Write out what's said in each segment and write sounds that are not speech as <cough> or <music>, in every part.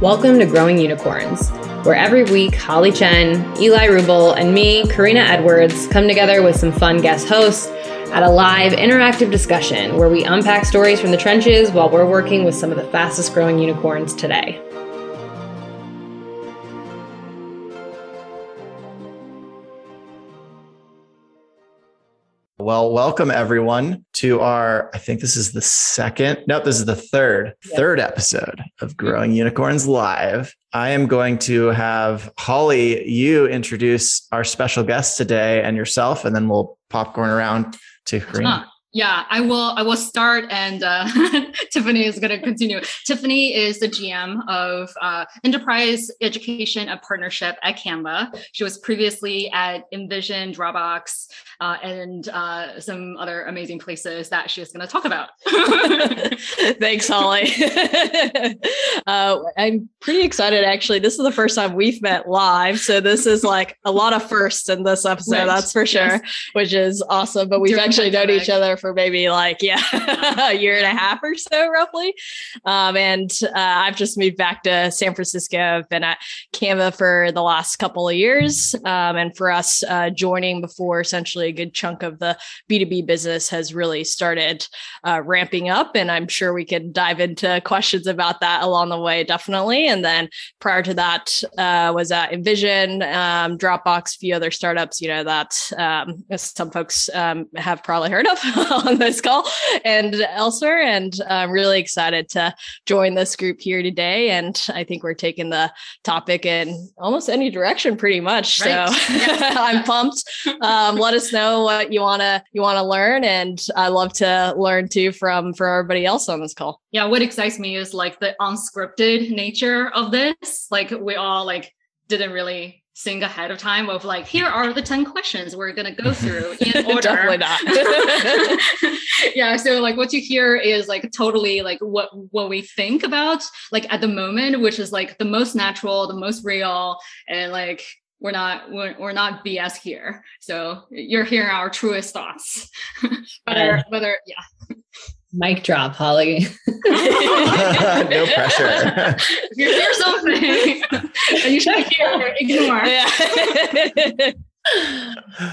Welcome to Growing Unicorns, where every week Holly Chen, Eli Rubel, and me, Korina Edwards, come together with some fun guest hosts at a live interactive discussion where we unpack stories from the trenches while we're working with some of the fastest growing unicorns today. Well, welcome everyone to our, I think this is the second, no, this is the third, yep. third episode of mm-hmm. Growing Unicorns Live. I am going to have Holly, you introduce our special guest today and yourself, and then we'll popcorn around to Korina. Yeah, I will. I will start, and uh, <laughs> Tiffany is going to continue. Tiffany is the GM of uh, Enterprise Education and Partnership at Canva. She was previously at InVision, Dropbox, uh, and uh, some other amazing places that she is going to talk about. <laughs> Thanks, Holly. <laughs> Uh, I'm pretty excited. Actually, this is the first time we've met live, so this is like a lot of firsts in this episode. Right. That's for sure, yes. which is awesome. But we've During actually known each other for maybe like yeah <laughs> a year and a half or so roughly. Um, and uh, i've just moved back to san francisco. I've been at canva for the last couple of years. Um, and for us uh, joining before essentially a good chunk of the b2b business has really started uh, ramping up. And i'm sure we can dive into questions about that along the way definitely. And then prior to that uh, was at InVision um, dropbox a few other startups you know that um, some folks um, have probably heard of <laughs> <laughs> on this call and elsewhere. And I'm really excited to join this group here today. And I think we're taking the topic in almost any direction pretty much. Right. <laughs> So I'm pumped. Um, let us know what you want to, you want to learn. And I love to learn too from, from everybody else on this call. Yeah. What excites me is like the unscripted nature of this. Like we all like didn't really think ahead of time of like here are the 10 questions we're going to go <laughs> through in order. Definitely not. <laughs> Yeah so like what you hear is like totally like what what we think about like at the moment which is like the most natural the most real and like we're not we're, we're not bs here. So you're hearing our truest thoughts. <laughs> But whether whether yeah Mic drop, Holly. <laughs> no pressure. if you hear something and you should hear, ignore. Yeah. <laughs>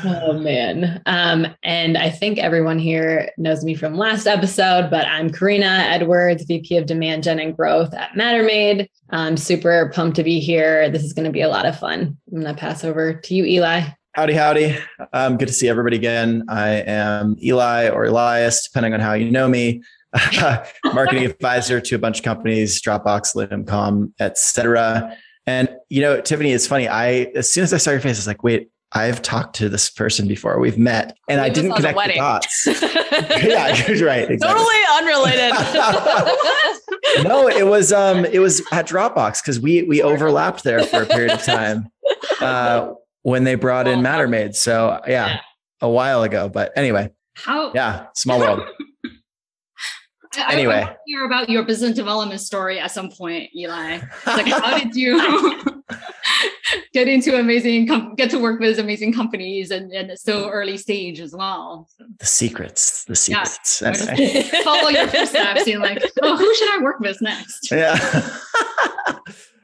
oh man. Um, and I think everyone here knows me from last episode, but I'm Korina Edwards, VP of Demand Gen and Growth at Matter Made. I'm super pumped to be here. This is going to be a lot of fun. I'm going to pass over to you, Eli. Howdy, howdy. Um, good to see everybody again. I am Eli or Elias, depending on how you know me. <laughs> marketing advisor to a bunch of companies, Dropbox, Lumen.com, etc. And you know, Tiffany, it's funny. I as soon as I saw your face, I was like, wait, I've talked to this person before. We've met, and I didn't connect the dots. <laughs> yeah, <laughs> you're right. Exactly. Totally unrelated. no, it was um, it was at Dropbox because we we overlapped there for a period of time. Uh, when they brought in Matter Made. So yeah, yeah, a while ago. But anyway, how? Yeah, small world. anyway, <laughs> I, I hear about your business development story at some point, Eli. <laughs> Like, how did you <laughs> get into amazing, com- get to work with amazing companies and, and so early stage as well? The secrets, the secrets. Yeah. Anyway. Follow your footsteps and like, oh, who should I work with next? Yeah.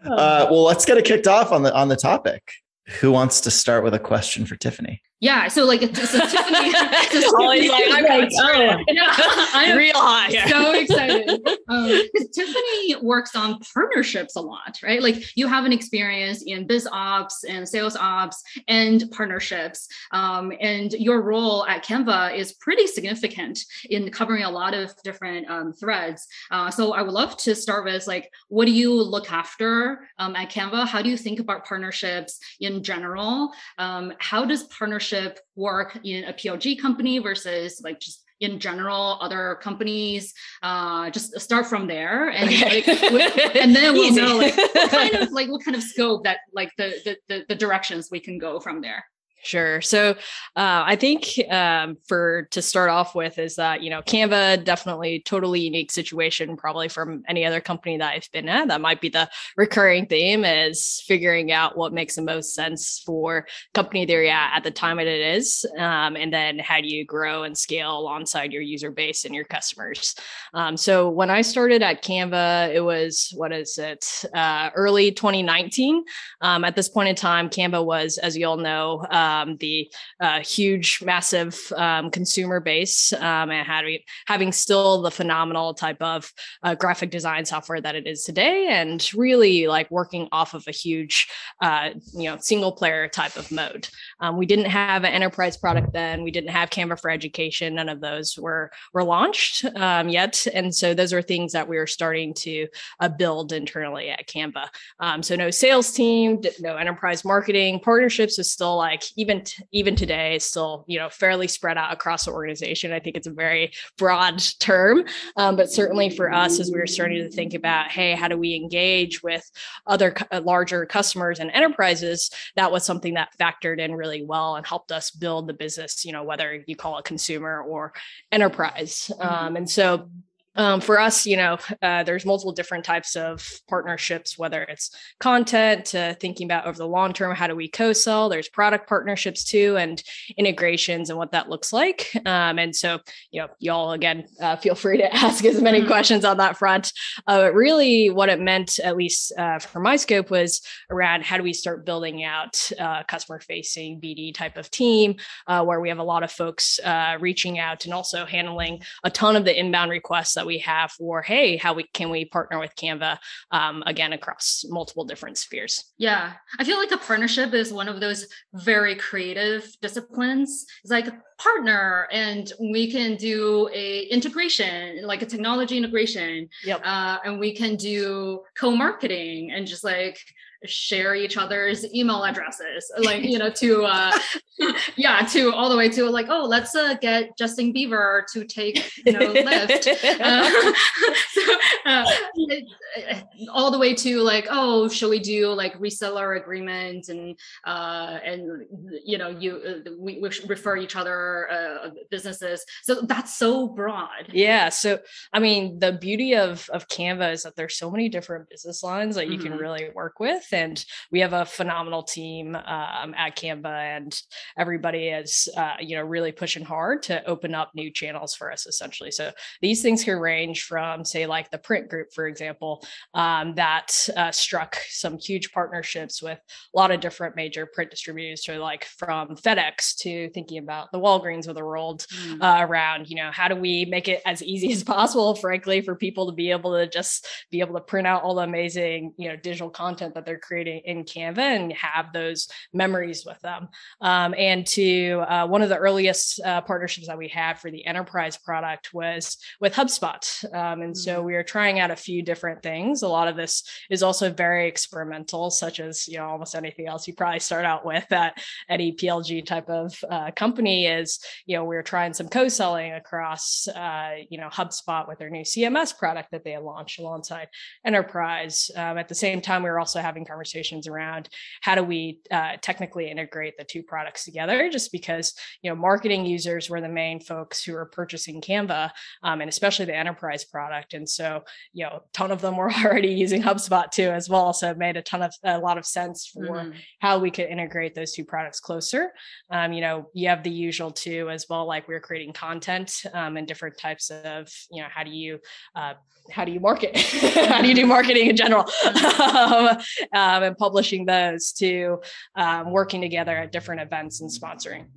Uh, well, let's get it kicked off on the on the topic who wants to start with a question for Tiffany? Yeah, so like <laughs> so Tiffany, so always like, I'm like, oh, yeah, <laughs> I'm real high. So excited <laughs> um, Tiffany works on partnerships a lot, right? Like you have an experience in biz ops and sales ops and partnerships, um, and your role at Canva is pretty significant in covering a lot of different um, threads. Uh, so I would love to start with like, what do you look after um, at Canva? How do you think about partnerships in general? Um, how does partnership partnership work in a PLG company versus like just in general other companies uh just start from there and okay. like, <laughs> and then we'll know like what kind of <laughs> like what kind of scope that like the, the the directions we can go from there Sure. So uh, I think um, for to start off with is that you know Canva definitely totally unique situation probably from any other company that I've been at. That might be the recurring theme is figuring out what makes the most sense for company they're at at the time it is, um, and then how do you grow and scale alongside your user base and your customers. Um, so when I started at Canva, it was what is it uh, early 2019. Um, at this point in time, Canva was, as you all know. Uh, um, the uh, huge, massive um, consumer base, um, and having having still the phenomenal type of uh, graphic design software that it is today, and really like working off of a huge, uh, you know, single player type of mode. Um, we didn't have an enterprise product then. We didn't have Canva for Education. None of those were were launched um, yet, and so those are things that we are starting to uh, build internally at Canva. Um, so no sales team, no enterprise marketing, partnerships is still like even t- even today still you know fairly spread out across the organization i think it's a very broad term um, but certainly for us as we were starting to think about hey how do we engage with other uh, larger customers and enterprises that was something that factored in really well and helped us build the business you know whether you call it consumer or enterprise mm-hmm. um, and so um, for us, you know, uh, there's multiple different types of partnerships, whether it's content to thinking about over the long term, how do we co-sell? There's product partnerships too, and integrations and what that looks like. Um, and so, you know, y'all again, uh, feel free to <laughs> ask as many mm-hmm. questions on that front. Uh, but really, what it meant, at least uh, for my scope, was around how do we start building out uh, customer-facing BD type of team, uh, where we have a lot of folks reaching out and also handling a ton of the inbound requests that we have for hey how we can we partner with canva um, again across multiple different spheres? Yeah. I feel like a partnership is one of those very creative disciplines. It's like partner and we can do a integration like a technology integration. Yep. Uh, and we can do co-marketing and just like share each other's email addresses like you know to uh <laughs> yeah to all the way to like oh let's uh get justin bieber to take you know Lyft <laughs> uh, <laughs> so, uh, all the way to like oh shall we do like reseller agreement and uh and you know you uh, we, we refer each other uh, businesses. So that's so broad. Yeah so i mean the beauty of of canva is that there's so many different business lines that you mm-hmm. can really work with and we have a phenomenal team um, at Canva, and everybody is, uh, you know, really pushing hard to open up new channels for us, essentially. So these things can range from, say, like the print group, for example, um, that uh, struck some huge partnerships with a lot of different major print distributors, so like from FedEx to thinking about the Walgreens of the world mm. uh, around, you know, how do we make it as easy <laughs> as possible, frankly, for people to be able to just be able to print out all the amazing, you know, digital content that they're they're creating in Canva and have those memories with them. Um, and to uh, one of the earliest uh, partnerships that we had for the enterprise product was with HubSpot. Um, and so mm-hmm. we are trying out a few different things. A lot of this is also very experimental, such as, you know, almost anything else you probably start out with at any PLG type of uh, company is, you know, we're trying some co-selling across, uh, you know, HubSpot with their new CMS product that they launched alongside enterprise. Um, at the same time, we were also having conversations around how do we uh, technically integrate the two products together just because you know marketing users were the main folks who were purchasing canva um, and especially the enterprise product. And so you know a ton of them were <laughs> already using hubspot too as well. So it made a ton of a lot of sense for mm-hmm. how we could integrate those two products closer. Um, you know you have the usual too as well like we are creating content um, and different types of you know how do you uh, how do you market? <laughs> How do you do marketing in general? <laughs> Um, um, and publishing those to um, working together at different events and sponsoring.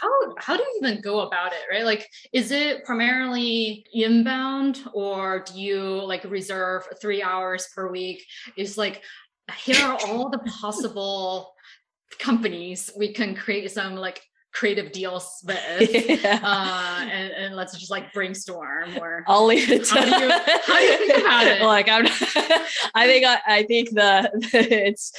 How how do you even go about it right? Like is it primarily inbound or do you like reserve three hours per week? Is like here are all the possible companies we can create some like creative deals <laughs> with yeah. uh, and, and, let's just like brainstorm or I'll leave it to how, do you, how do you think about <laughs> it like I'm <laughs> I think I, I think the, it's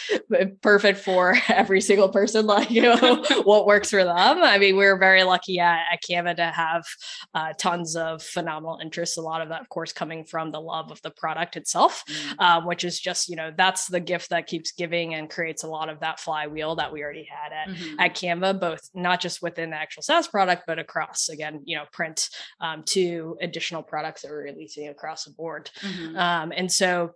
perfect for every single person like you know what works for them I mean we're very lucky at, at Canva to have uh, tons of phenomenal interest a lot of that of course coming from the love of the product itself mm. um, which is just you know that's the gift that keeps giving and creates a lot of that flywheel that we already had at, mm-hmm. at Canva both not just within the actual SaaS product, but across again, you know, print um, to additional products that we're releasing across the board. Mm-hmm. Um, and so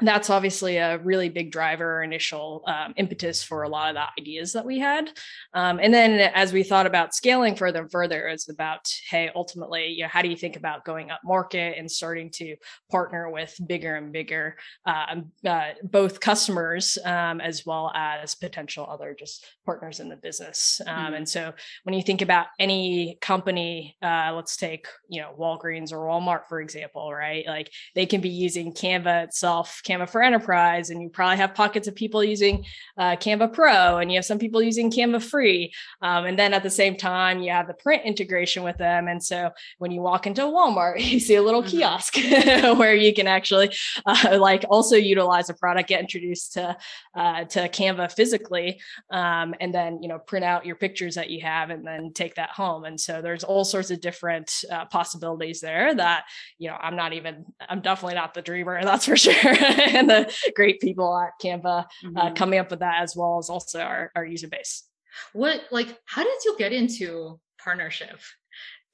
that's obviously a really big driver initial um, impetus for a lot of the ideas that we had um, and then as we thought about scaling further and further it's about hey ultimately you know how do you think about going up market and starting to partner with bigger and bigger um, uh, both customers um, as well as potential other just partners in the business um, mm-hmm. and so when you think about any company uh, let's take you know walgreens or walmart for example right like they can be using canva itself Canva for Enterprise, and you probably have pockets of people using uh, Canva Pro, and you have some people using Canva Free. Um, and then at the same time, you have the print integration with them. And so when you walk into Walmart, <laughs> you see a little mm-hmm. kiosk <laughs> where you can actually uh, like also utilize a product, get introduced to uh, to Canva physically, um, and then you know print out your pictures that you have, and then take that home. And so there's all sorts of different uh, possibilities there that you know I'm not even I'm definitely not the dreamer, <laughs> that's for sure. <laughs> and the great people at Canva uh, mm-hmm. uh, coming up with that as well as also our, our user base. What like how did you get into partnership?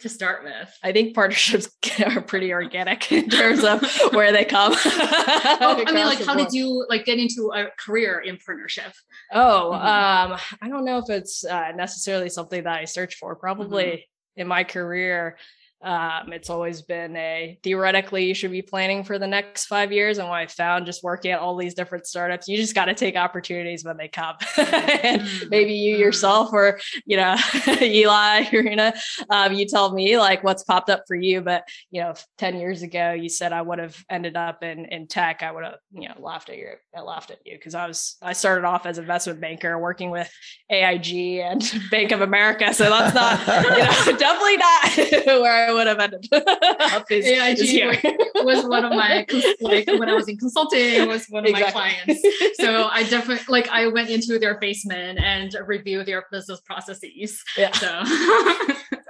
To start with. I think partnerships <laughs> are pretty organic <laughs> in terms of where they come. <laughs> oh, I mean, like, how did you like get into a career in partnership? Oh, mm-hmm. um, I don't know if it's uh, necessarily something that I search for. Probably mm-hmm. in my career, um, it's always been a theoretically you should be planning for the next five years. And what I found just working at all these different startups, you just got to take opportunities when they come. <laughs> and mm-hmm. maybe you mm-hmm. yourself or, you know, <laughs> Eli, Irina, um, you tell me like what's popped up for you. But, you know, 10 years ago, you said I would have ended up in, in tech. I would have, you know, laughed at you. I laughed at you because I was, I started off as investment banker working with AIG and <laughs> Bank of America. So that's not, you know, definitely not where I would have ended <laughs> up is, AIG is was one of my like when I was in consulting was one of exactly. my clients. So I definitely like I went into their basement and reviewed their business processes. Yeah. So <laughs>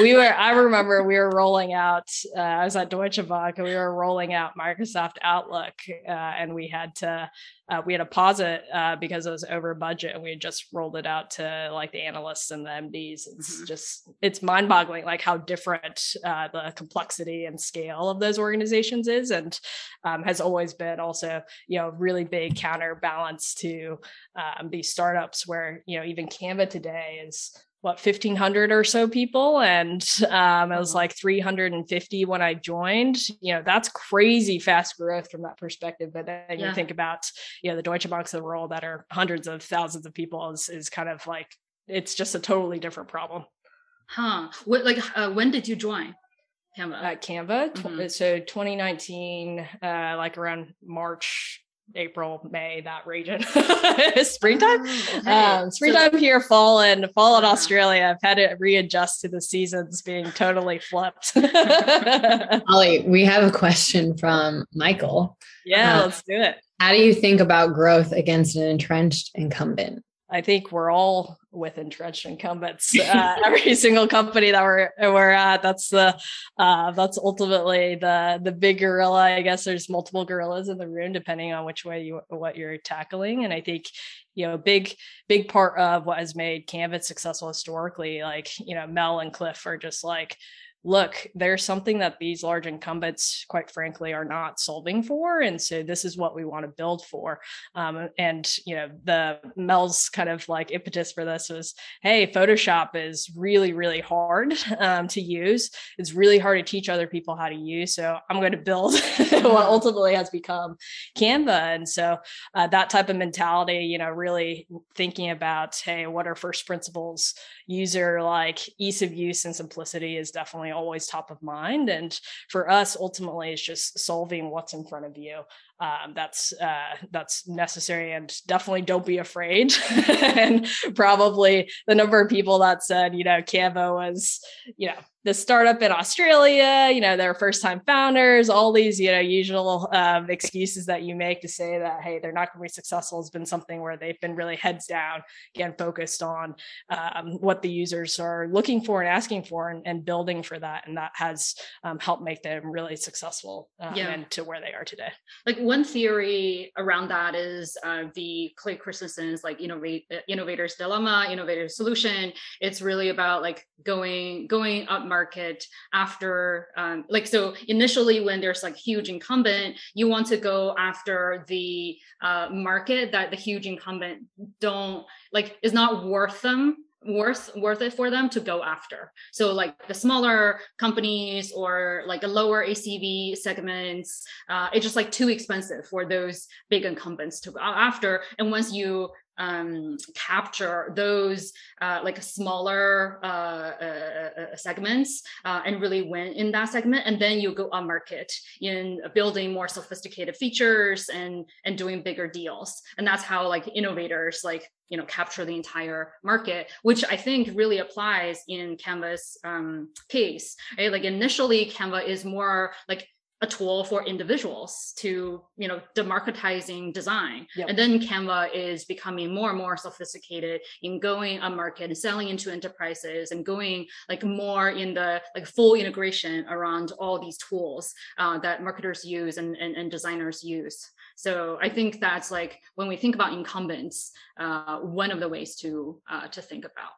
we were i remember we were rolling out uh, i was at deutsche bank and we were rolling out microsoft outlook uh, and we had to uh, we had to pause it uh, because it was over budget and we had just rolled it out to like the analysts and the mds it's mm-hmm. just it's mind-boggling like how different uh, the complexity and scale of those organizations is and um, has always been also you know really big counterbalance to um, these startups where you know even canva today is what 1500 or so people? And um, it was like 350 when i joined. You know that's crazy fast growth from that perspective. But then yeah. you think about you know the deutsche banks of the world that are hundreds of thousands of people is, is kind of like it's just a totally different problem. Huh. What like uh, when did you join canva? At canva mm-hmm. so 2019 uh, like around march April, May, that region. <laughs> springtime. <laughs> Um, springtime so, here, fall and fall in Australia. I've had to readjust to the seasons being totally flipped. <laughs> Holly, we have a question from Michael. Yeah, uh, let's do it. How do you think about growth against an entrenched incumbent? I think we're all with entrenched incumbents. <laughs> Uh, every single company that we're we're at, that's the uh, that's ultimately the the big gorilla. I guess there's multiple gorillas in the room depending on which way you what you're tackling. And I think you know big big part of what has made Canva's successful historically, like you know Mel and Cliff are just like look, there's something that these large incumbents, quite frankly, are not solving for. And so this is what we want to build for. Um, and, you know, the Mel's kind of like impetus for this was, hey, Photoshop is really, really hard um, to use. It's really hard to teach other people how to use. So I'm going to build <laughs> what ultimately has become Canva. And so uh, that type of mentality, you know, really thinking about, hey, what are first principles user like ease of use and simplicity is definitely always top of mind. And for us, ultimately, it's just solving what's in front of you um, that's uh, that's necessary and definitely don't be afraid <laughs> and probably the number of people that said you know canva was you know the startup in Australia, you know, their first time founders, all these, you know, usual um, excuses that you make to say that, hey, they're not going to be successful has been something where they've been really heads down, again, focused on um, what the users are looking for and asking for and, and building for that. And that has um, helped make them really successful um, yeah. and to where they are today. Like one theory around that is uh, the Clay Christensen's like innovate, uh, innovator's dilemma, innovator's solution. It's really about like going, going up market after um, like so initially when there's like huge incumbent you want to go after the uh, market that the huge incumbent don't like is not worth them worth worth it for them to go after. So like the smaller companies or like a lower acv segments uh, it's just like too expensive for those big incumbents to go after. And once you um, capture those uh, like smaller uh, uh, uh segments uh, and really win in that segment. And then you go on market in building more sophisticated features and and doing bigger deals. And that's how like innovators like you know capture the entire market which i think really applies in canva's um, case right? Like initially canva is more like a tool for individuals to you know democratizing design. Yep. and then canva is becoming more and more sophisticated in going on market and selling into enterprises and going like more in the like full integration around all these tools uh, that marketers use and, and, and designers use. So i think that's like when we think about incumbents uh, one of the ways to uh, to think about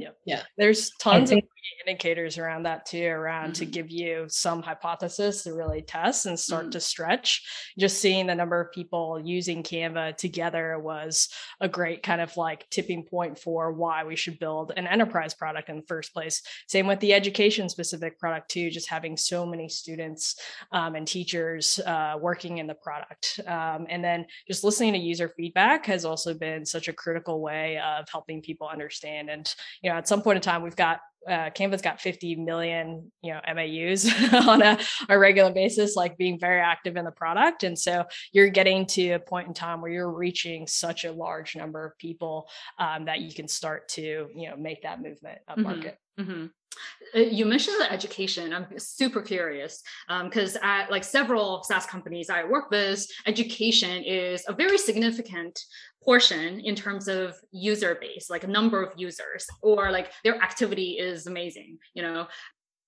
Yep. Yeah. There's tons think- of indicators around that too, around mm-hmm. to give you some hypothesis to really test and start mm-hmm. to stretch. Just seeing the number of people using Canva together was a great kind of like tipping point for why we should build an enterprise product in the first place. Same with the education specific product too, just having so many students um, and teachers uh, working in the product. Um, and then just listening to user feedback has also been such a critical way of helping people understand and you know, at some point in time, we've got uh, Canva's got 50 million, you know, MAUs <laughs> on a, a regular basis, like being very active in the product. And so you're getting to a point in time where you're reaching such a large number of people um, that you can start to, you know, make that movement up market. Mm-hmm. Uh, you mentioned the education. I'm super curious because um, at like several SaaS companies I work with, education is a very significant portion in terms of user base, like number of users, or like their activity is amazing. You know,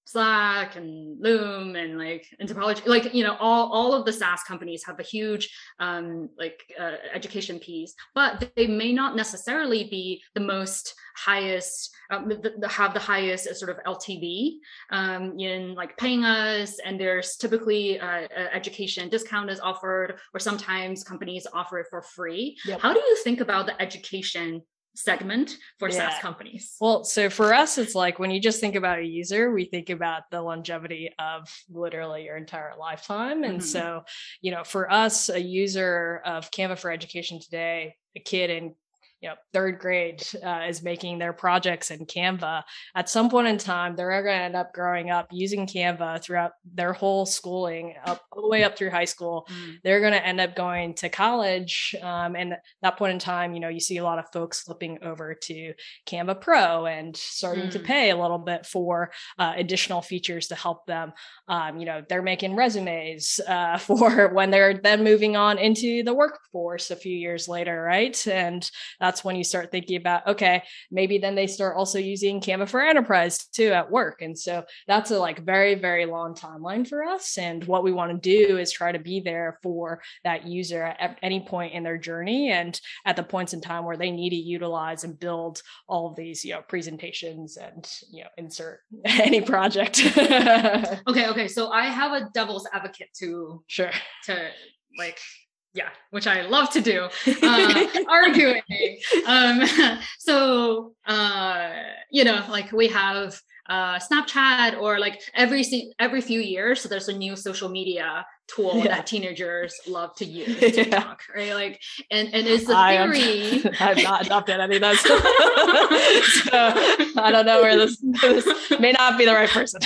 Slack and Loom and like Anthropologie, like you know, all all of the SaaS companies have a huge um, like uh, education piece, but they may not necessarily be the most highest, um, the, the, have the highest uh, sort of LTV um, in like paying us, and there's typically uh, education discount is offered, or sometimes companies offer it for free. Yep. How do you think about the education segment for yeah. SaaS companies? Well, so for us, it's like when you just think about a user, we think about the longevity of literally your entire lifetime. And mm-hmm. so, you know, for us, a user of Canva for Education today, a kid in you know, third grade uh, is making their projects in Canva, at some point in time, they're going to end up growing up using Canva throughout their whole schooling, up all the way up through high school. Mm. They're going to end up going to college, um, and that point in time, you know, you see a lot of folks flipping over to Canva Pro and starting mm. to pay a little bit for uh, additional features to help them. Um, you know, they're making resumes uh, <laughs> for when they're then moving on into the workforce a few years later, right? And that's that's when you start thinking about okay maybe then they start also using canva for enterprise too at work. And so that's a like very very long timeline for us. And what we want to do is try to be there for that user at any point in their journey and at the points in time where they need to utilize and build all of these you know presentations and you know insert <laughs> any project. <laughs> Okay okay. So i have a devil's advocate to sure. to like yeah, which I love to do, <laughs> uh, arguing. Um, <laughs> so, uh, you know, like we have uh, Snapchat or like every every few years, so there's a new social media tool yeah. that teenagers love to use <laughs> TikTok, yeah. right? Like, and and it's the theory. I have not adopted any of those, so I don't know where this, this may not be the right person.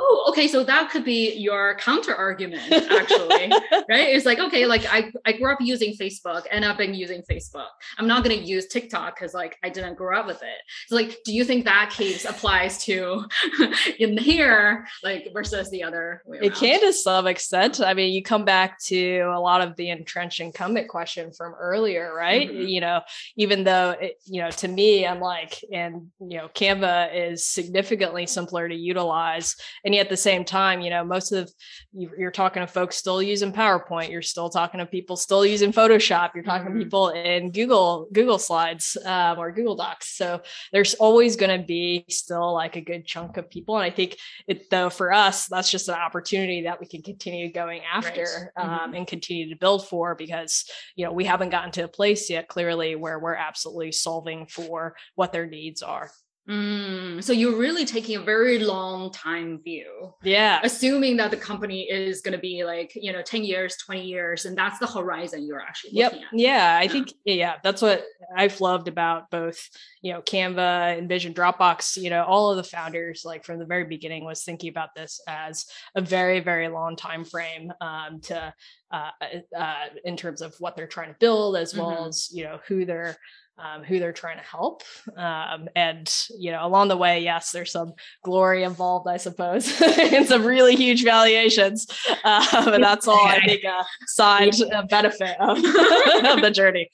Oh, okay. So that could be your counter argument, actually, <laughs> right? It's like, okay, like I, I grew up using Facebook and I've been using Facebook. I'm not going to use TikTok because like I didn't grow up with it. So like, do you think that case applies to <laughs> in here, like versus the other way It can to some extent. I mean, you come back to a lot of the entrenched incumbent question from earlier, right? Mm-hmm. You know, even though, it, you know, to me, I'm like, and, you know, Canva is significantly simpler to utilize and yet at the same time you know most of you're talking to folks still using powerpoint you're still talking to people still using photoshop you're talking mm-hmm. to people in google google slides um, or google docs so there's always going to be still like a good chunk of people and i think it though for us that's just an opportunity that we can continue going after right. um, mm-hmm. and continue to build for because you know we haven't gotten to a place yet clearly where we're absolutely solving for what their needs are Mm, so you're really taking a very long time view. Yeah. Assuming that the company is going to be like, you know, 10 years, 20 years, and that's the horizon you're actually yep. At. Yeah. I yeah. think, yeah, that's what I've loved about both, you know, Canva, InVision, Dropbox, you know, all of the founders, like from the very beginning, was thinking about this as a very, very long time frame um, to, uh, uh, in terms of what they're trying to build, as well mm-hmm. as, you know, who they're, um, who they're trying to help. Um, and, you know, along the way, yes, there's some glory involved, I suppose, <laughs> and some really huge valuations. Um, and that's all I think a side <laughs> benefit of, <laughs> of the journey.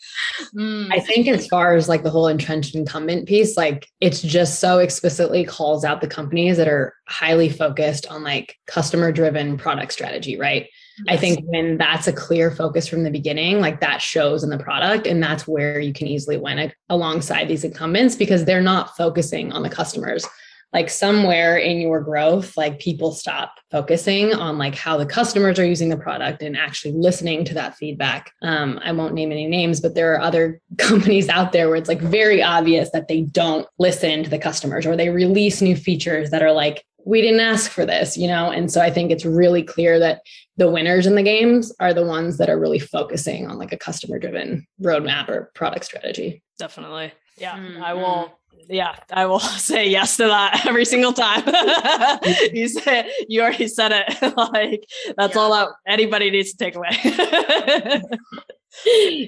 Mm. I think as far as like the whole entrenched incumbent piece, like it's just so explicitly calls out the companies that are highly focused on like customer driven product strategy, right? I think when that's a clear focus from the beginning, like that shows in the product. And that's where you can easily win alongside these incumbents because they're not focusing on the customers. Like somewhere in your growth, like people stop focusing on like how the customers are using the product and actually listening to that feedback. Um, I won't name any names, but there are other <laughs> companies out there where it's like very obvious that they don't listen to the customers or they release new features that are like we didn't ask for this, you know? And so I think it's really clear that the winners in the games are the ones that are really focusing on like a customer driven roadmap or product strategy. Definitely. Yeah. Mm-hmm. I will yeah, I will <laughs> say yes to that <laughs> every single time. <laughs> you said you already said it. like that's yeah. all that anybody needs to take away.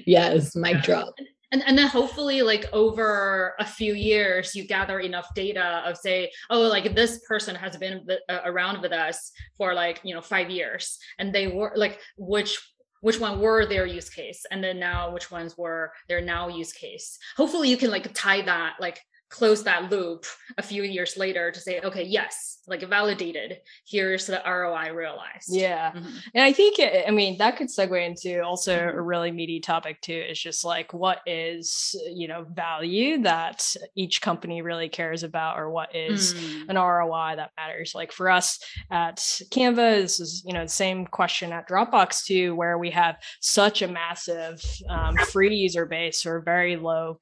yes, mic drop and, and then hopefully like over a few years you gather enough data of say oh like this person has been around with us for like you know five years. And they were like which which one were their use case? And then now which ones were their now use case? Hopefully you can like tie that like close that loop a few years later to say okay yes like validated here's the roi realized yeah mm-hmm. and i think i mean that could segue into also a really meaty topic too is just like what is you know value that each company really cares about or what is mm. an roi that matters like for us at canva this is you know the same question at dropbox too where we have such a massive um, free user base or very low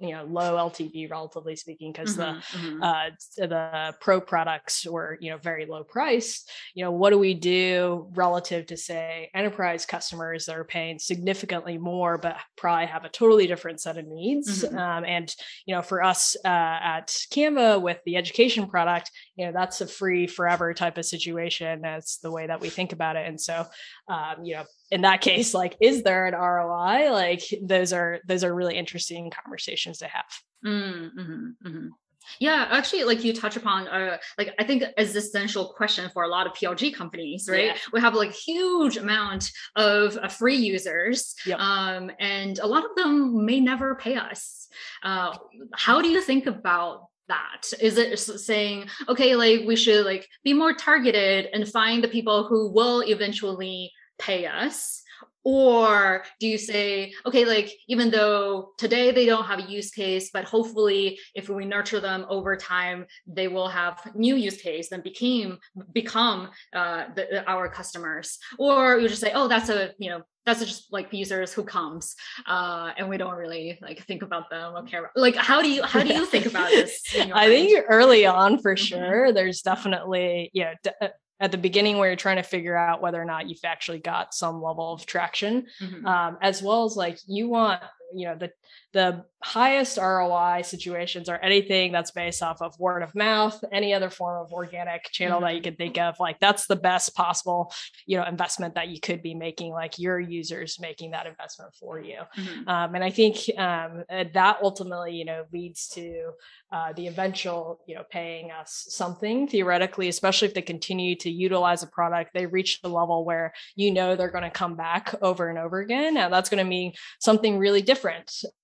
you know low ltv relatively speaking because mm-hmm, the mm-hmm. uh the pro products were you know very low priced you know what do we do relative to say enterprise customers that are paying significantly more but probably have a totally different set of needs mm-hmm. um, and you know for us uh, at canva with the education product you know that's a free forever type of situation that's the way that we think about it and so um, you know in that case like is there an roi like those are those are really interesting conversations to have mm-hmm, mm-hmm. Yeah, actually, like you touch upon, uh, like I think existential question for a lot of PLG companies, right? Yeah. We have like huge amount of uh, free users, yep. um, and a lot of them may never pay us. Uh, how do you think about that? Is it saying, okay, like we should like be more targeted and find the people who will eventually pay us? or do you say okay like even though today they don't have a use case but hopefully if we nurture them over time they will have new use case and became become uh, the, our customers or you just say oh that's a you know that's just like users who comes uh, and we don't really like think about them or care about, like how do you how do you think about <laughs> this i mind? think early on for mm-hmm. sure there's definitely you know d- at the beginning where you're trying to figure out whether or not you've actually got some level of traction mm-hmm. um, as well as like you want you know the the highest ROI situations are anything that's based off of word of mouth, any other form of organic channel mm-hmm. that you mm-hmm. could think of. Like that's the best possible, you know, investment that you could be making, like your users making that investment for you. Mm-hmm. Um, and I think um, that ultimately, you know, leads to uh, the eventual, you know, paying us something theoretically, especially if they continue to utilize a product, they reach the level where you know they're going to come back over and over again. Now that's going to mean something really different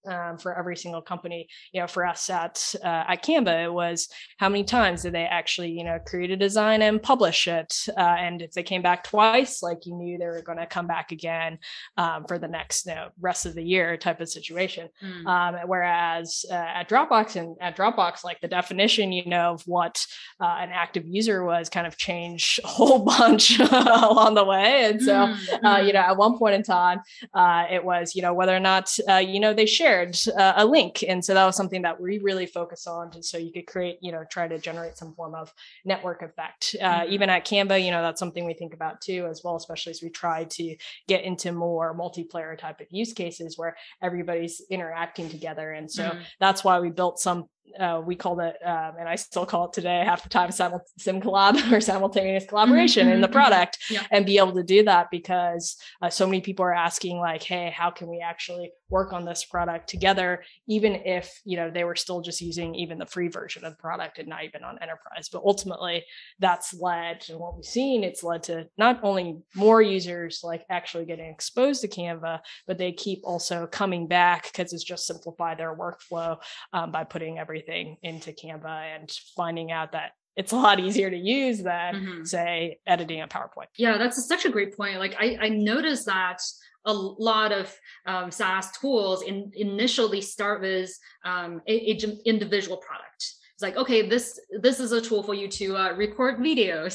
um, for every single company. You know, for us at uh, at Canva, it was how many times did they actually, you know, create a design and publish it, uh, and if they came back twice, like you knew they were going to come back again um, for the next you know, rest of the year type of situation. Mm. Um, whereas uh, at Dropbox and at Dropbox, like the definition, you know, of what uh, an active user was, kind of changed a whole <laughs> bunch along the way, and so mm. you know, at one point in time, uh, it was you know whether or not you know they shared uh, a link and so that was something that we really focus on and so you could create you know try to generate some form of network effect uh, mm-hmm. even at canva you know that's something we think about too as well especially as we try to get into more multiplayer type of use cases where everybody's interacting together and so mm-hmm. that's why we built some uh, we called it, um, and I still call it today, half the time sim, sim collab <laughs> or simultaneous collaboration mm-hmm. in the mm-hmm. product, yeah. and be able to do that because uh, so many people are asking, like, "Hey, how can we actually work on this product together?" Even if you know they were still just using even the free version of the product and not even on enterprise. But ultimately, that's led to what we've seen. It's led to not only more users like actually getting exposed to Canva, but they keep also coming back because it's just simplified their workflow um, by putting every everything into Canva and finding out that it's a lot easier to use than mm-hmm. say editing a PowerPoint. Yeah, that's such a great point. Like I, I noticed that a lot of um, SaaS tools in, initially start with um, a, a individual product like okay this this is a tool for you to uh, record videos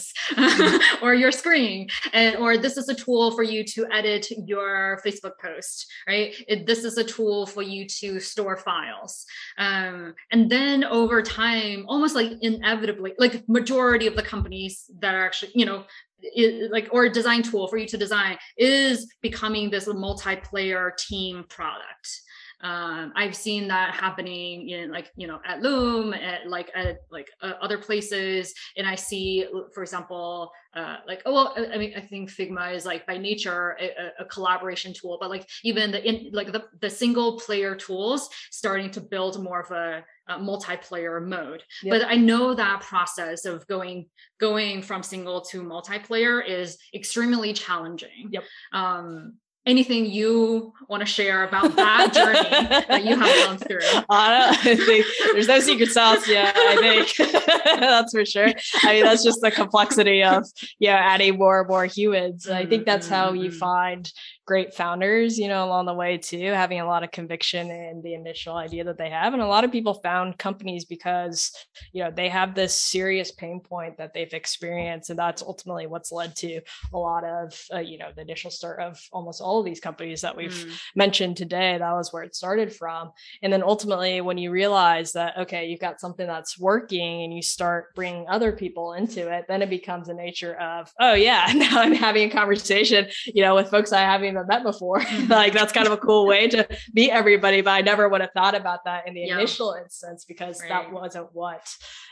<laughs> or your screen and or this is a tool for you to edit your facebook post right? It, this is a tool for you to store files. Um, and then over time almost like inevitably like majority of the companies that are actually you know it, like or a design tool for you to design is becoming this multiplayer team product um, I've seen that happening in like you know at Loom, at like at like uh, other places, and I see, for example, uh, like oh well, I mean I think Figma is like by nature a, a collaboration tool, but like even the in like the the single player tools starting to build more of a multiplayer mode. Yep. but i know that process of going going from single to multiplayer is extremely challenging. Yep. Um anything you want to share about that journey that you have gone through? <laughs> I, I think there's no secret sauce yeah. I think <laughs> that's for sure. I mean, that's just the complexity of yeah, adding more and more humans. I think that's how you mm-hmm. find great founders, you know, along the way too, having a lot of conviction in the initial idea that they have. And a lot of people found companies because, you know, they have this serious pain point that they've experienced. And that's ultimately what's led to a lot of, uh, you know, the initial start of almost all of these companies that we've mm. mentioned today. That was where it started from. And then ultimately, when you realize that, okay, you've got something that's working and you start bringing other people into it, then it becomes a nature of, oh, yeah, <laughs> now I'm having a conversation, you know, with folks I haven't even met before. <laughs> <laughs> Like that's kind of a cool way to meet everybody, but I never would have thought about that in the yeah. initial instance because right. that wasn't what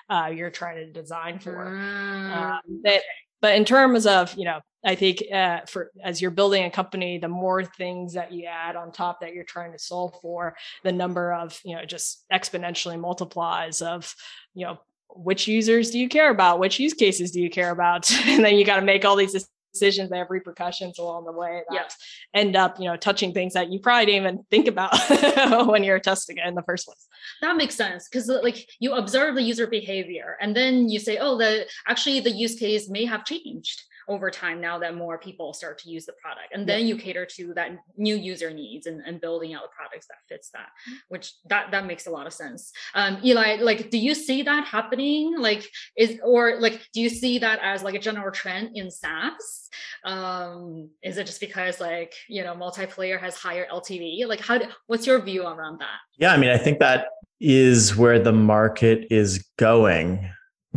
uh, you're trying to design for. Mm. Um, that, but in terms of you know i think uh, for as you're building a company the more things that you add on top that you're trying to solve for the number of you know just exponentially multiplies of you know which users do you care about which use cases do you care about <laughs> and then you got to make all these decisions that have repercussions along the way that yep. end up, you know, touching things that you probably didn't even think about <laughs> when you're testing it in the first place. That makes sense because uh, like you observe the user behavior and then you say, oh, the actually the use case may have changed over time now that more people start to use the product. And then you cater to that new user needs and, and building out the products that fits that which that that makes a lot of sense. Um eli like do you see that happening? Like is or like do you see that as like a general trend in saas? Um is it just because like you know multiplayer has higher ltv like how do, what's your view around that? Yeah i mean i think that is where the market is going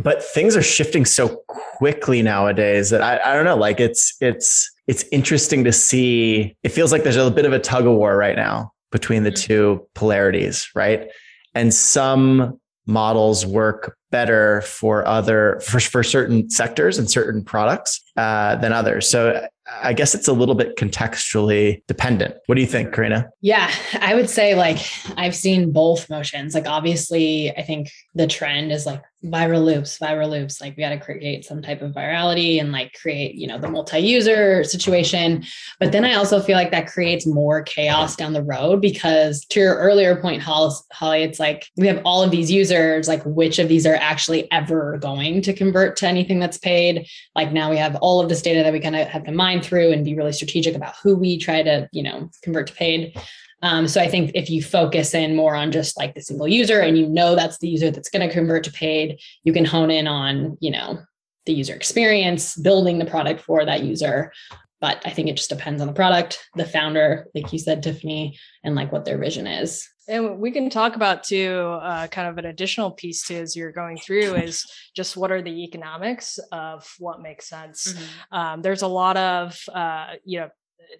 but things are shifting so quickly nowadays that I, I don't know like it's it's it's interesting to see it feels like there's a bit of a tug of war right now between the mm-hmm. two polarities right and some models work better for other for, for certain sectors and certain products uh, than others so I guess it's a little bit contextually dependent. What do you think, Korina? Yeah, I would say like I've seen both motions. Like obviously, I think the trend is like viral loops, viral loops. Like we got to create some type of virality and like create, you know, the multi-user situation. But then I also feel like that creates more chaos down the road because to your earlier point, Holly, it's like we have all of these users, like which of these are actually ever going to convert to anything that's paid? Like now we have all of this data that we kind of have to mine through and be really strategic about who we try to, you know, convert to paid. Um, so I think if you focus in more on just like the single user and you know that's the user that's going to convert to paid, you can hone in on, you know, the user experience, building the product for that user. But I think it just depends on the product, the founder, like you said, Tiffany, and like what their vision is. And we can talk about too, uh, kind of an additional piece to as you're going through is just what are the economics of what makes sense. Mm-hmm. Um, there's a lot of, uh, you know,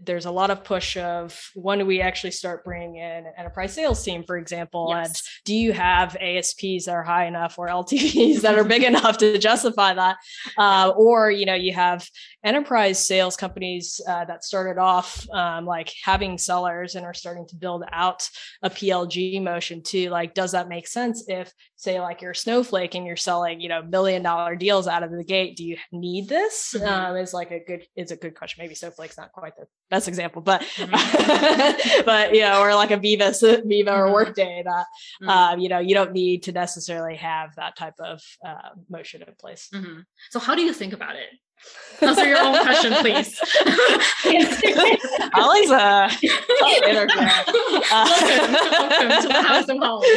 there's a lot of push of when do we actually start bringing in an enterprise sales team, for example, yes. and do you have ASPs that are high enough or LTVs that are big <laughs> enough to justify that, uh, or you know you have enterprise sales companies uh, that started off um, like having sellers and are starting to build out a PLG motion too. Like, does that make sense if say like you're snowflake and you're selling you know million dollar deals out of the gate do you need this mm-hmm. um, is like a good is a good question maybe snowflake's not quite the best example but mm-hmm. <laughs> but you know or like a Veeva <laughs> Veeva mm-hmm. or workday that mm-hmm. um, you know you don't need to necessarily have that type of uh, motion in place mm-hmm. so how do you think about it Answer your own question, please. <laughs> Ollie's a welcome, welcome to the house of Holly.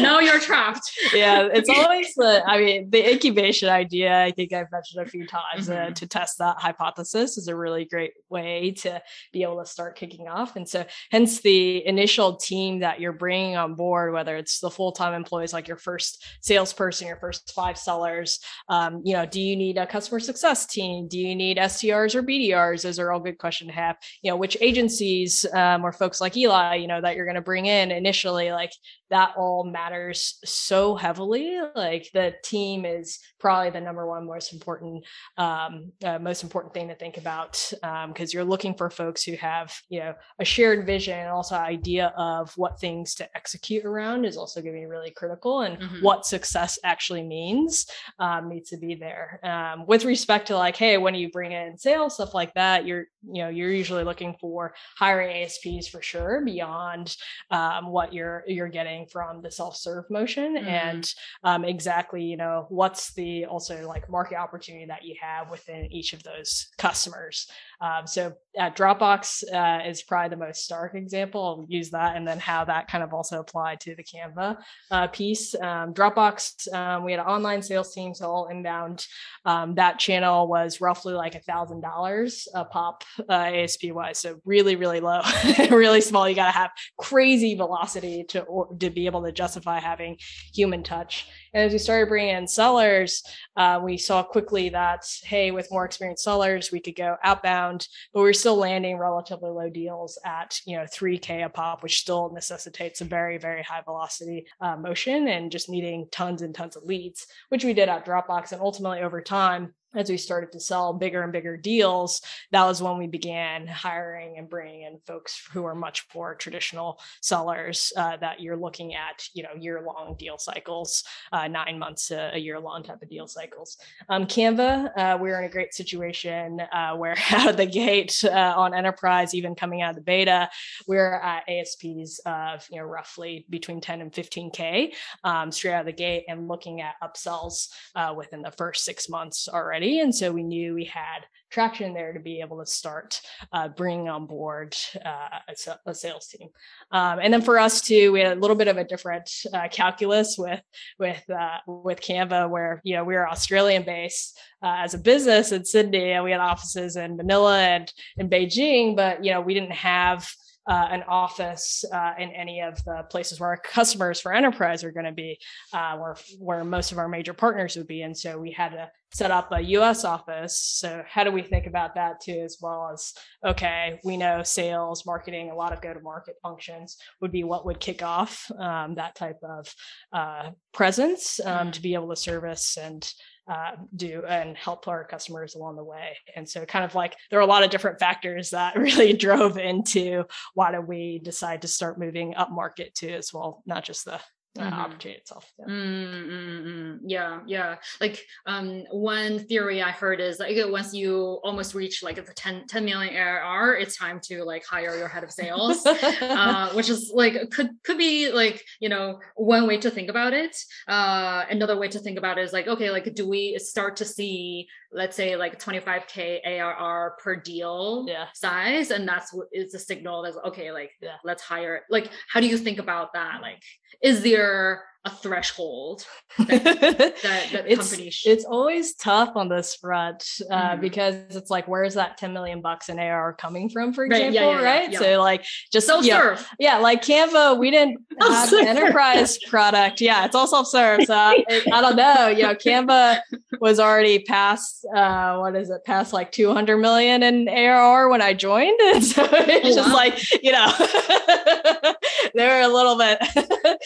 now you're trapped. Yeah, it's always the. I mean, the incubation idea. I think I've mentioned a few times uh, mm-hmm. uh, to test that hypothesis is a really great way to be able to start kicking off. And so, hence the initial team that you're bringing on board, whether it's the full time employees, like your first salesperson, your first five sellers. Uh, um, you know, do you need a customer success team? Do you need SDRs or BDRs? Those are all good questions to have. You know, which agencies um, or folks like Eli, you know, that you're going to bring in initially, like that all matters so heavily. Like the team is probably the number one most important, um, uh, most important thing to think about because um, you're looking for folks who have, you know, a shared vision and also idea of what things to execute around is also going to be really critical and mm-hmm. what success actually means um, needs to be there. Um, with respect to like, hey, when you bring in sales stuff like that, you're, you know, you're usually looking for higher ASPs for sure beyond um, what you're you're getting from the self-serve motion mm-hmm. and um, exactly you know what's the also like market opportunity that you have within each of those customers um, so at Dropbox uh, is probably the most stark example. I'll use that and then how that kind of also applied to the Canva uh, piece. Um, Dropbox, um, we had an online sales team, so all inbound. Um, that channel was roughly like a thousand dollars a pop uh, ASP wise, so really, really low, <laughs> really small. You got to have crazy velocity to or, to be able to justify having human touch. And as we started bringing in sellers, uh, we saw quickly that hey, with more experienced sellers, we could go outbound, but we're still landing relatively low deals at you know 3k a pop, which still necessitates a very very high velocity uh, motion and just needing tons and tons of leads, which we did at Dropbox. And ultimately, over time, as we started to sell bigger and bigger deals, that was when we began hiring and bringing in folks who are much more traditional sellers uh, that you're looking at, you know, year long deal cycles, uh, nine months to a year long type of deal cycles. Um, Canva, uh, we're in a great situation uh, <laughs> where out of the gate uh, on enterprise, even coming out of the beta, we're at ASPs of, you know, roughly between 10 and 15K um, straight out of the gate and looking at upsells uh, within the first six months already already. And so we knew we had traction there to be able to start uh, bringing on board uh, a, sales team. Um, and then for us too, we had a little bit of a different uh, calculus with with uh, with Canva, where you know we were Australian based uh, as a business in Sydney, and we had offices in Manila and in Beijing, but you know we didn't have uh, an office uh, in any of the places where our customers for enterprise are going to be, uh, where where most of our major partners would be, and so we had to set up a U.S. office. So how do we think about that too, as well as okay, we know sales, marketing, a lot of go-to-market functions would be what would kick off um, that type of uh, presence um, to be able to service and uh, do and help our customers along the way. And so, kind of like there are a lot of different factors that <laughs> really drove into why do we decide to start moving up market too, as well, not just the mm-hmm. opportunity itself. Yeah. Mm-hmm. yeah, yeah. Like um, one theory I heard is like once you almost reach like the 10, 10 million ARR, it's time to like hire your head of sales, <laughs> uh, which is like could could be like you know one way to think about it. Uh, another way to think about it is like okay, like do we start to see let's say like 25k ARR per deal yeah. size, and that's what is a signal that's okay, like yeah. let's hire. Like, how do you think about that? Like, is there a threshold <laughs> that, that, that it's, should- it's always tough on this front uh, mm-hmm. because it's like where's that 10 million bucks in AR coming from for example right, yeah, yeah, right? yeah, so like just self-serve. yeah like Canva we didn't <laughs> have an enterprise product. Yeah it's all self-serve so I, <laughs> I don't know you know Canva was already past uh, what is it past like 200 million in ARR when I joined and so it's oh, just wow. like you know <laughs> they were a little bit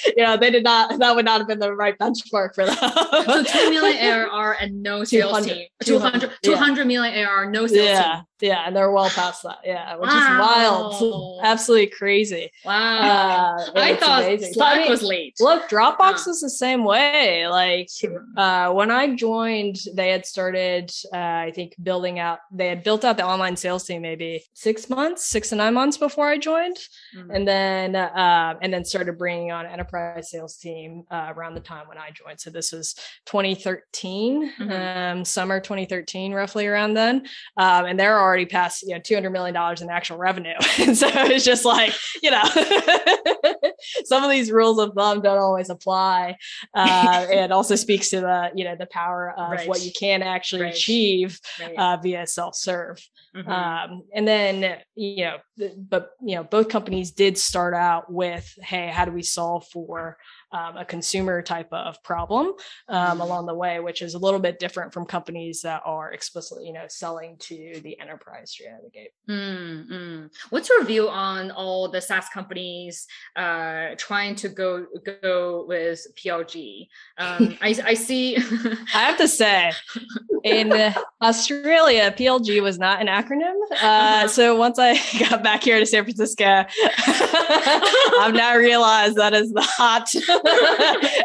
<laughs> you know they did not that would not have been the right benchmark for that. so 2 million <laughs> ARR and no sales team. 200, 200 yeah. million ARR, no sales yeah. team. Yeah, and they're well past that. Yeah, which wow. is wild. Absolutely crazy. Wow. Uh, I thought amazing. Slack I mean, was late. Look, Dropbox was the same way. Like uh, when I joined, they had started, uh, I think, building out, they had built out the online sales team maybe six months, six to nine months before I joined. Mm-hmm. And then, uh, and then started bringing on enterprise sales team uh, around the time when I joined. So this was 2013, mm-hmm. um, summer 2013, roughly around then. Um, and there are already past you know 200 million dollars in actual revenue <laughs> and so it's just like you know <laughs> some of these rules of thumb don't always apply uh, and also speaks to the you know the power of right. what you can actually right. achieve right. Uh, via self-serve mm-hmm. um, and then you know but you know both companies did start out with hey how do we solve for um, a consumer type of problem um, mm-hmm. along the way, which is a little bit different from companies that are explicitly, you know, selling to the enterprise straight out of the gate. Mm-hmm. What's your view on all the SaaS companies uh, trying to go go with PLG? Um, I, I see. <laughs> I have to say, in Australia, PLG was not an acronym. Uh, uh-huh. so once I <laughs> got back here to San Francisco, <laughs> I've now realized that is the hot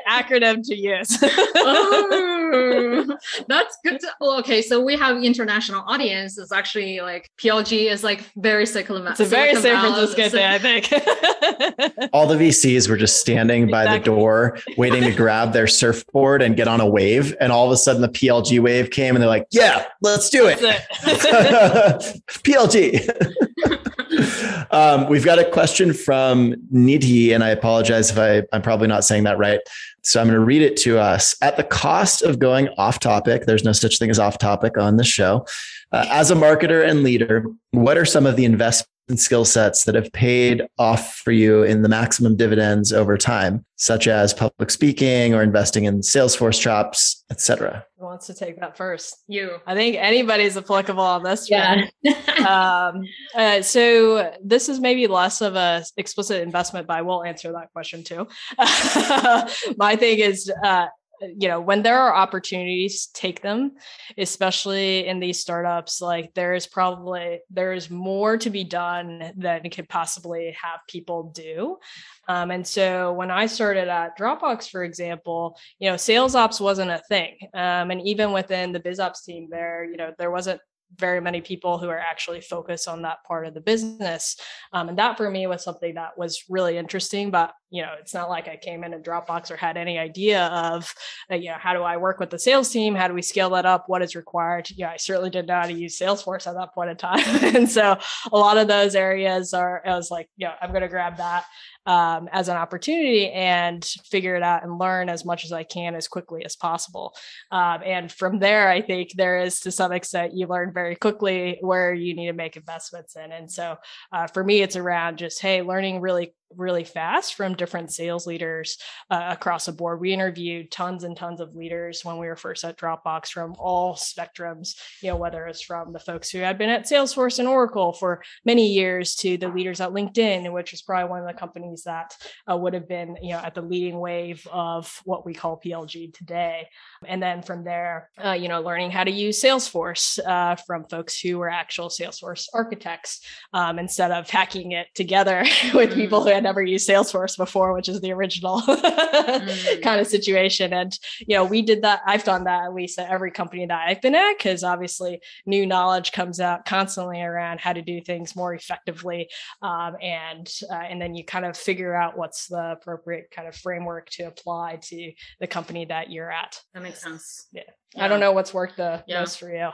acronym to use. oh, that's good. To, well, okay, so we have international audience. It's actually like PLG is like very Silicon It's a very San Francisco thing, I think. <laughs> All the VCs were just standing exactly. by the door, waiting to grab their surfboard and get on a wave, and all of a sudden the PLG wave came, and they're like, "Yeah, let's do it." it. <laughs> PLG. <laughs> um, we've got a question from Nidhi, and I apologize if I, I'm probably not saying that right. So I'm going to read it to us. At the cost of going off topic, there's no such thing as off topic on this show. Uh, as a marketer and leader, what are some of the investment and skill sets that have paid off for you in the maximum dividends over time, such as public speaking or investing in Salesforce chops, etc. Who wants to take that first? You. I think anybody's applicable on this. Yeah. um, uh, so this is maybe less of a explicit investment, but I will answer that question too. <laughs> My thing is uh, you know when there are opportunities take them especially in these startups like there is probably there is more to be done than could possibly have people do. Um, and so when i started at dropbox for example you know sales ops wasn't a thing. Um, and even within the biz ops team there you know there wasn't very many people who are actually focused on that part of the business. Um, and that for me was something that was really interesting. But you know, it's not like I came in a Dropbox or had any idea of, uh, you know, how do I work with the sales team? How do we scale that up? What is required? Yeah, I certainly didn't know how to use Salesforce at that point in time. <laughs> and so a lot of those areas are, I was like, yeah, I'm going to grab that um, as an opportunity and figure it out and learn as much as I can as quickly as possible. Um, and from there, I think there is to some extent you learn very quickly where you need to make investments in. And so uh, for me, it's around just, hey, learning really really fast from different sales leaders uh, across the board. We interviewed tons and tons of leaders when we were first at Dropbox from all spectrums, you know, whether it's from the folks who had been at Salesforce and Oracle for many years to the leaders at LinkedIn, which is probably one of the companies that uh, would have been, you know, at the leading wave of what we call PLG today. And then from there, uh, you know, learning how to use Salesforce uh, from folks who were actual Salesforce architects um, instead of hacking it together <laughs> with people who had never used Salesforce before, which is the original <laughs> mm. kind of situation. And, you know, we did that. I've done that at least at every company that I've been at, because obviously new knowledge comes out constantly around how to do things more effectively. Um, and, uh, and then you kind of figure out what's the appropriate kind of framework to apply to the company that you're at. That makes sense. Yeah. yeah. I don't know what's worked the yeah. most for you.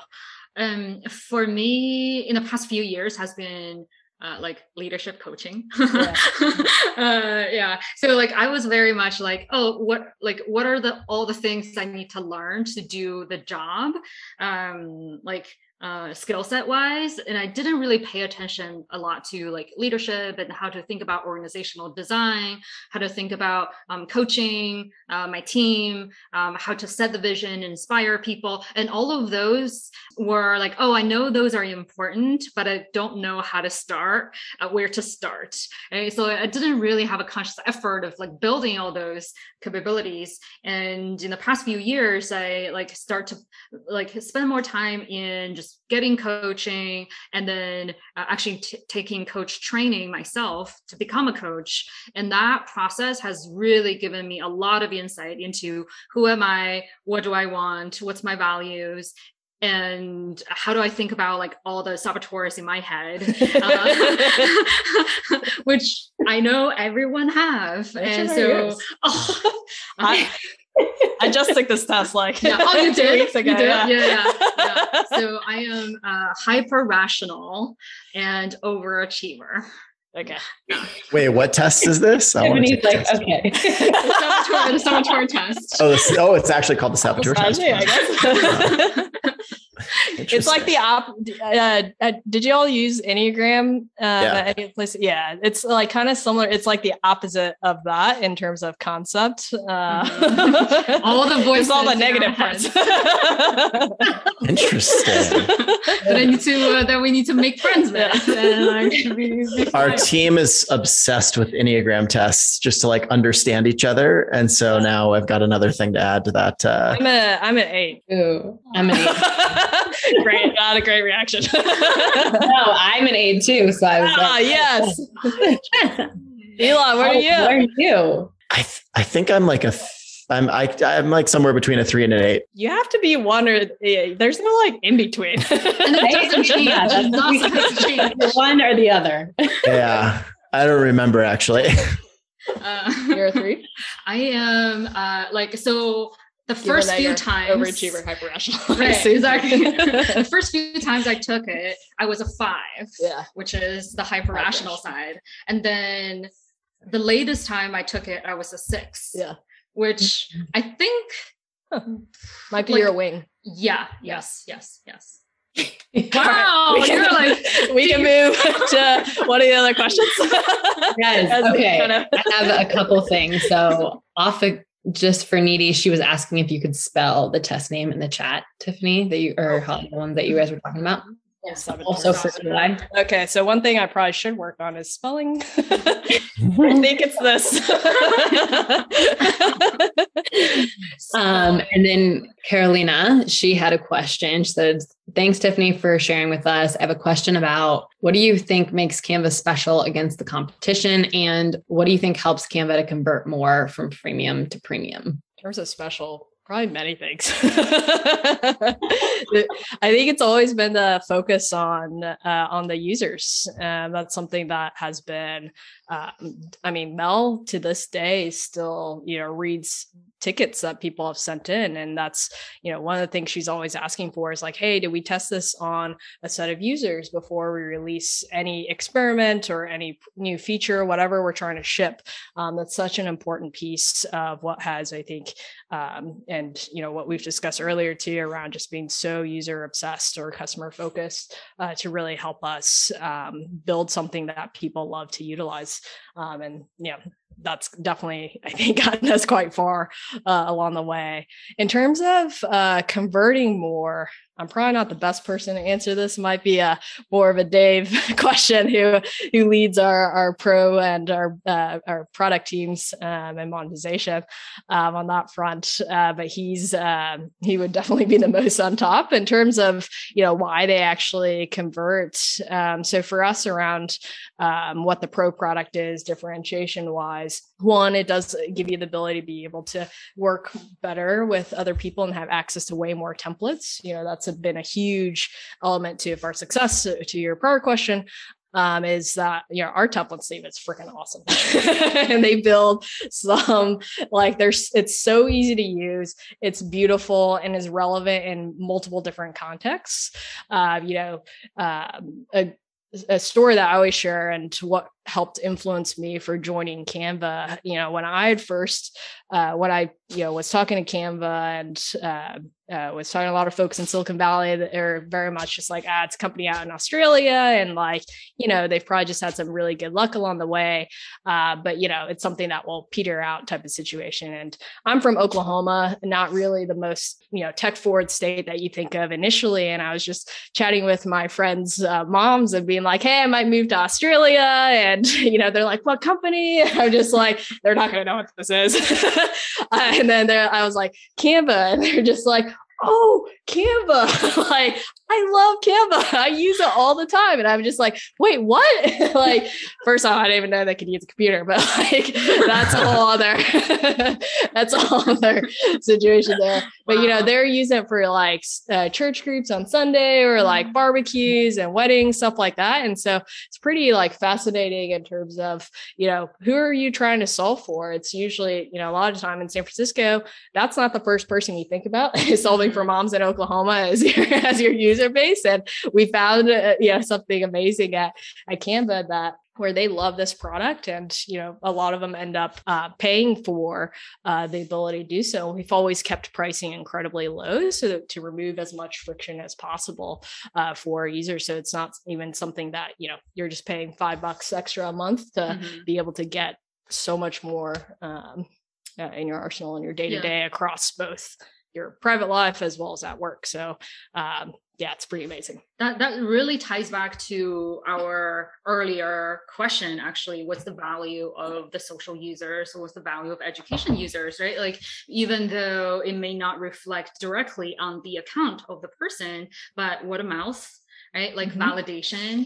Um, for me, in the past few years, has been uh, like leadership coaching. <laughs> yeah. uh, yeah. So like I was very much like, oh, what like what are the all the things I need to learn to do the job? Um, like uh, skill set wise and i didn't really pay attention a lot to like leadership and how to think about organizational design how to think about um, coaching uh, my team um, how to set the vision inspire people and all of those were like oh i know those are important but i don't know how to start uh, where to start right? so i didn't really have a conscious effort of like building all those capabilities and in the past few years i like start to like spend more time in just getting coaching and then uh, actually t- taking coach training myself to become a coach. And that process has really given me a lot of insight into who am i what do i want what's my values and how do I think about like all the saboteurs in my head, uh, <laughs> <laughs> which I know everyone have, and so <laughs> oh, I, I just took this test like yeah. oh you <laughs> did weeks ago. You did? Yeah. Yeah, yeah, yeah. <laughs> So I am uh, hyper rational and overachiever. Okay. Wait, what test is this? I want to like, okay. the, saboteur, the saboteur test. Oh, the, oh, it's actually called the saboteur test. I guess. <laughs> it's like the op. Uh, uh, did you all use Enneagram? Uh, yeah. any place? Yeah, it's like kind of similar. It's like the opposite of that in terms of concept. Uh, mm-hmm. all the <laughs> voices, all the negative parts. Interesting. <laughs> but I need to. Uh, that we need to make friends with. Yeah. <laughs> Our team is obsessed with Enneagram tests just to like understand each other, and so now I've got another thing to add to that. Uh, I'm a I'm an eight. Ooh, I'm an eight. Great, not a great reaction. <laughs> no, I'm an aide too. So I was ah, like, yes. <laughs> Elon, where are you? Where are you? I th- I think I'm like a. Th- I'm I, I'm like somewhere between a three and an eight. You have to be one or there's no like in between. <laughs> and it doesn't change. Yeah, that's not change. One or the other. yeah, I don't remember actually. Uh, You're a three. I am uh, like so the first few times overachiever hyper rational <laughs> right exactly. <laughs> The first few times i took it i was a five yeah. which is the hyper rational side. And then the latest time i took it i was a six yeah. which i think might be like, your wing. Yeah yes yes yes. <laughs> Wow, we can, like, we can move to one of the other questions? yes, okay. Kind of- I have a couple things. So off of just for Nidhi, she was asking if you could spell the test name in the chat, Tiffany, that you or oh. the one that you guys were talking about. Yes, also for Eli. Okay, so one thing I probably should work on is spelling. <laughs> I <laughs> think it's this. <laughs> um, and then Carolina, she had a question. She said, Thanks, Tiffany, for sharing with us. I have a question about what do you think makes Canva special against the competition? And what do you think helps Canva to convert more from freemium to premium? In terms of special, Probably many things. <laughs> I think it's always been the focus on uh, on the users. Um, that's something that has been. Uh, I mean, Mel to this day still you know reads tickets that people have sent in and that's you know one of the things she's always asking for is like hey did we test this on a set of users before we release any experiment or any new feature or whatever we're trying to ship? Um, that's such an important piece of what has i think um, and you know what we've discussed earlier too around just being so user obsessed or customer focused uh, to really help us um, build something that people love to utilize it's um, and yeah that's definitely i think <laughs> gotten us quite far uh, along the way in terms of uh, converting more I'm probably not the best person to answer this. It might be a more of a Dave <laughs> question who who leads our our pro and our uh, our product teams um, and monetization um, on that front. Uh, but he's um, he would definitely be the most on top in terms of you know why they actually convert. Um, so for us around um, what the pro product is differentiation wise, one it does give you the ability to be able to work better with other people and have access to way more templates. You know that's been a huge element to our success. To your prior question, um, is that you know our template team is freaking awesome, <laughs> and they build some like there's it's so easy to use, it's beautiful and is relevant in multiple different contexts. Uh, you know, um, a, a story that I always share and what helped influence me for joining Canva. You know, when I had first, uh, when I, you know, was talking to Canva and uh, uh, was talking to a lot of folks in Silicon Valley that are very much just like, ah, it's a company out in Australia. And like, you know, they've probably just had some really good luck along the way. Uh, but, you know, it's something that will peter out type of situation. And I'm from Oklahoma, not really the most, you know, tech forward state that you think of initially. And I was just chatting with my friends' uh, moms and being like, hey, I might move to Australia. And, <laughs> you know, they're like, what company? <laughs> I'm just like, they're not going to know what this is. <laughs> Uh, and then I was like, Canva. And they're just like, oh, Canva. like, I love Canva. <laughs> I use it all the time. And I'm just like, wait, what? <laughs> like, first off, I didn't even know they could use a computer, but <laughs> like, that's a whole other, that's a whole other situation there. But, you know, they're using it for like uh, church groups on Sunday or like mm-hmm. barbecues and weddings, stuff like that. And so it's pretty like fascinating in terms of, you know, who are you trying to solve for? It's usually, you know, a lot of time in San Francisco, that's not the first person you think about is solving for moms in Oklahoma as your, as your user user base. And we found, uh, you know, something amazing at, at Canva that where they love this product and you know a lot of them end up uh, paying for uh, the ability to do so we've always kept pricing incredibly low so to remove as much friction as possible uh, for users so it's not even something that you know you're just paying five bucks extra a month to mm-hmm. be able to get so much more um, uh, in your arsenal and your day to day across both your private life as well as at work. So um, yeah, it's pretty amazing. That that really ties back to our earlier question. Actually, what's the value of the social users? What's the value of education users? Right? Like even though it may not reflect directly on the account of the person, but what a mouse right like mm-hmm. validation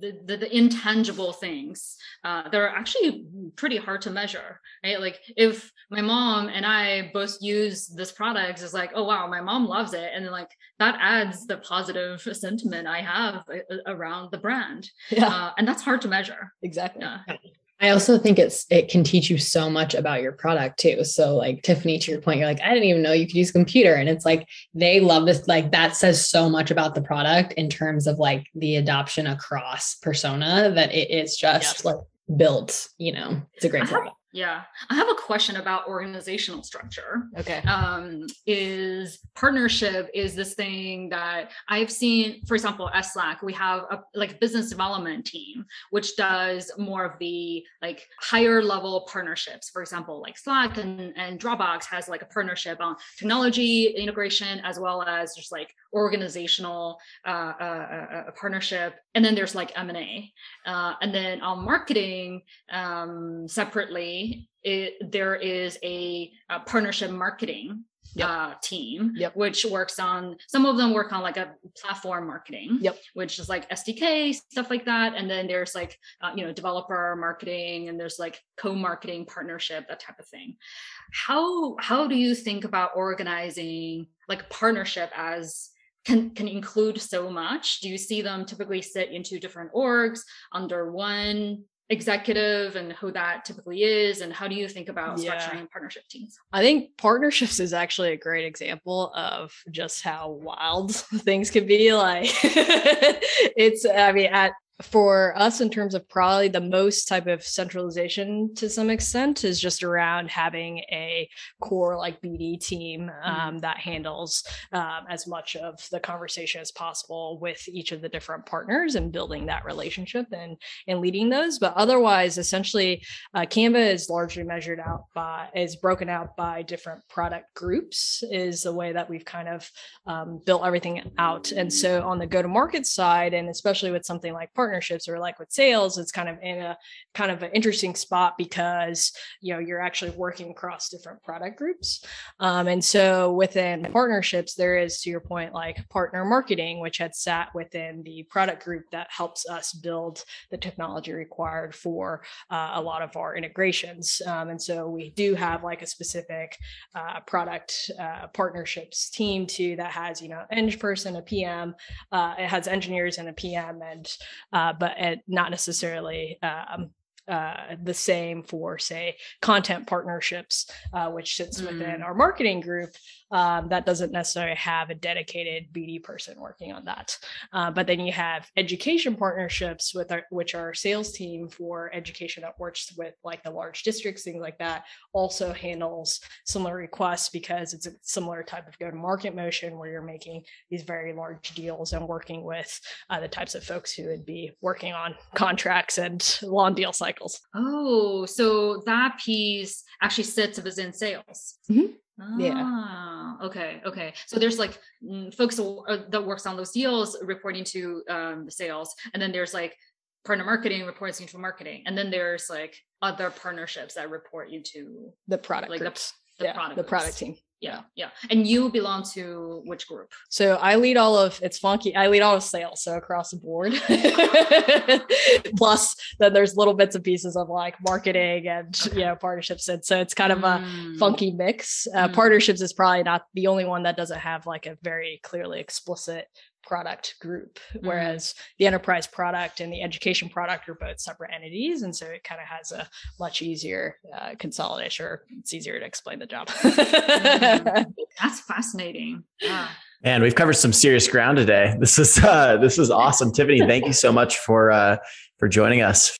the, the, the, intangible things uh, that are actually pretty hard to measure right? Like if my mom and i both use this product it's like oh wow my mom loves it. And then like that adds the positive sentiment i have uh, around the brand. Yeah. Uh, and that's hard to measure. Exactly. Yeah. I also think it's it can teach you so much about your product too. So like Tiffany, to your point, you're like, I didn't even know you could use computer. And it's like they love this, like that says so much about the product in terms of like the adoption across persona that it is just like built, you know, it's a great product. Yeah. I have a question about organizational structure. Okay. Um, is partnership is this thing that I've seen, for example, at Slack, we have a like business development team, which does more of the like higher level partnerships. For example, like Slack and, and Dropbox has like a partnership on technology integration as well as just like organizational uh, uh, uh, uh partnership. And then there's like M&A. Uh, and then on marketing um, separately, it, there is a, a partnership marketing yep. uh, team, yep. which works on some of them work on like a platform marketing, yep. which is like SDK stuff like that. And then there's like uh, you know developer marketing, and there's like co-marketing partnership, that type of thing. How how do you think about organizing like partnership as can, can include so much. Do you see them typically sit into different orgs under one executive and who that typically is and how do you think about yeah. structuring partnership teams i think partnerships is actually a great example of just how wild <laughs> things can be like <laughs> it's i mean at for us in terms of probably the most type of centralization to some extent is just around having a core like bd team um, mm-hmm. that handles um, as much of the conversation as possible with each of the different partners and building that relationship and and leading those but otherwise essentially uh, canva is largely measured out by is broken out by different product groups is the way that we've kind of um, built everything out and so on the go to market side and especially with something like part partnerships or like with sales, it's kind of in a kind of an interesting spot because you know you're actually working across different product groups. Um, and so within partnerships, there is to your point like partner marketing, which had sat within the product group that helps us build the technology required for uh, a lot of our integrations. Um, and so we do have like a specific uh, product uh, partnerships team too that has you know eng person, a PM, uh, it has engineers and a PM, and uh, but not necessarily um, uh, the same for, say, content partnerships, uh, which sits mm. within our marketing group um, that doesn't necessarily have a dedicated BD person working on that. Uh, but then you have education partnerships with our, which our sales team for education that works with like the large districts, things like that, also handles similar requests because it's a similar type of go-to-market motion where you're making these very large deals and working with uh, the types of folks who would be working on contracts and long deal cycles. Oh, so that piece actually sits within sales. Mm-hmm. Ah, yeah. Okay. Okay. So there's like mm, folks uh, that works on those deals reporting to um, the sales, and then there's like partner marketing reports into marketing, and then there's like other partnerships that report into the product like groups. the, the yeah, product the product team yeah yeah and you belong to which group so i lead all of it's funky i lead all of sales so across the board <laughs> plus then there's little bits and pieces of like marketing and okay. you know partnerships and so it's kind of a mm. funky mix uh, mm. partnerships is probably not the only one that doesn't have like a very clearly explicit product group mm-hmm. whereas mm. the enterprise product and the education product are both separate entities and so it kind of has a much easier uh, consolidation or it's easier to explain the job mm. <laughs> that's fascinating yeah and we've covered some serious ground today. This is uh, this is awesome, Tiffany. Thank you so much for uh, for joining us.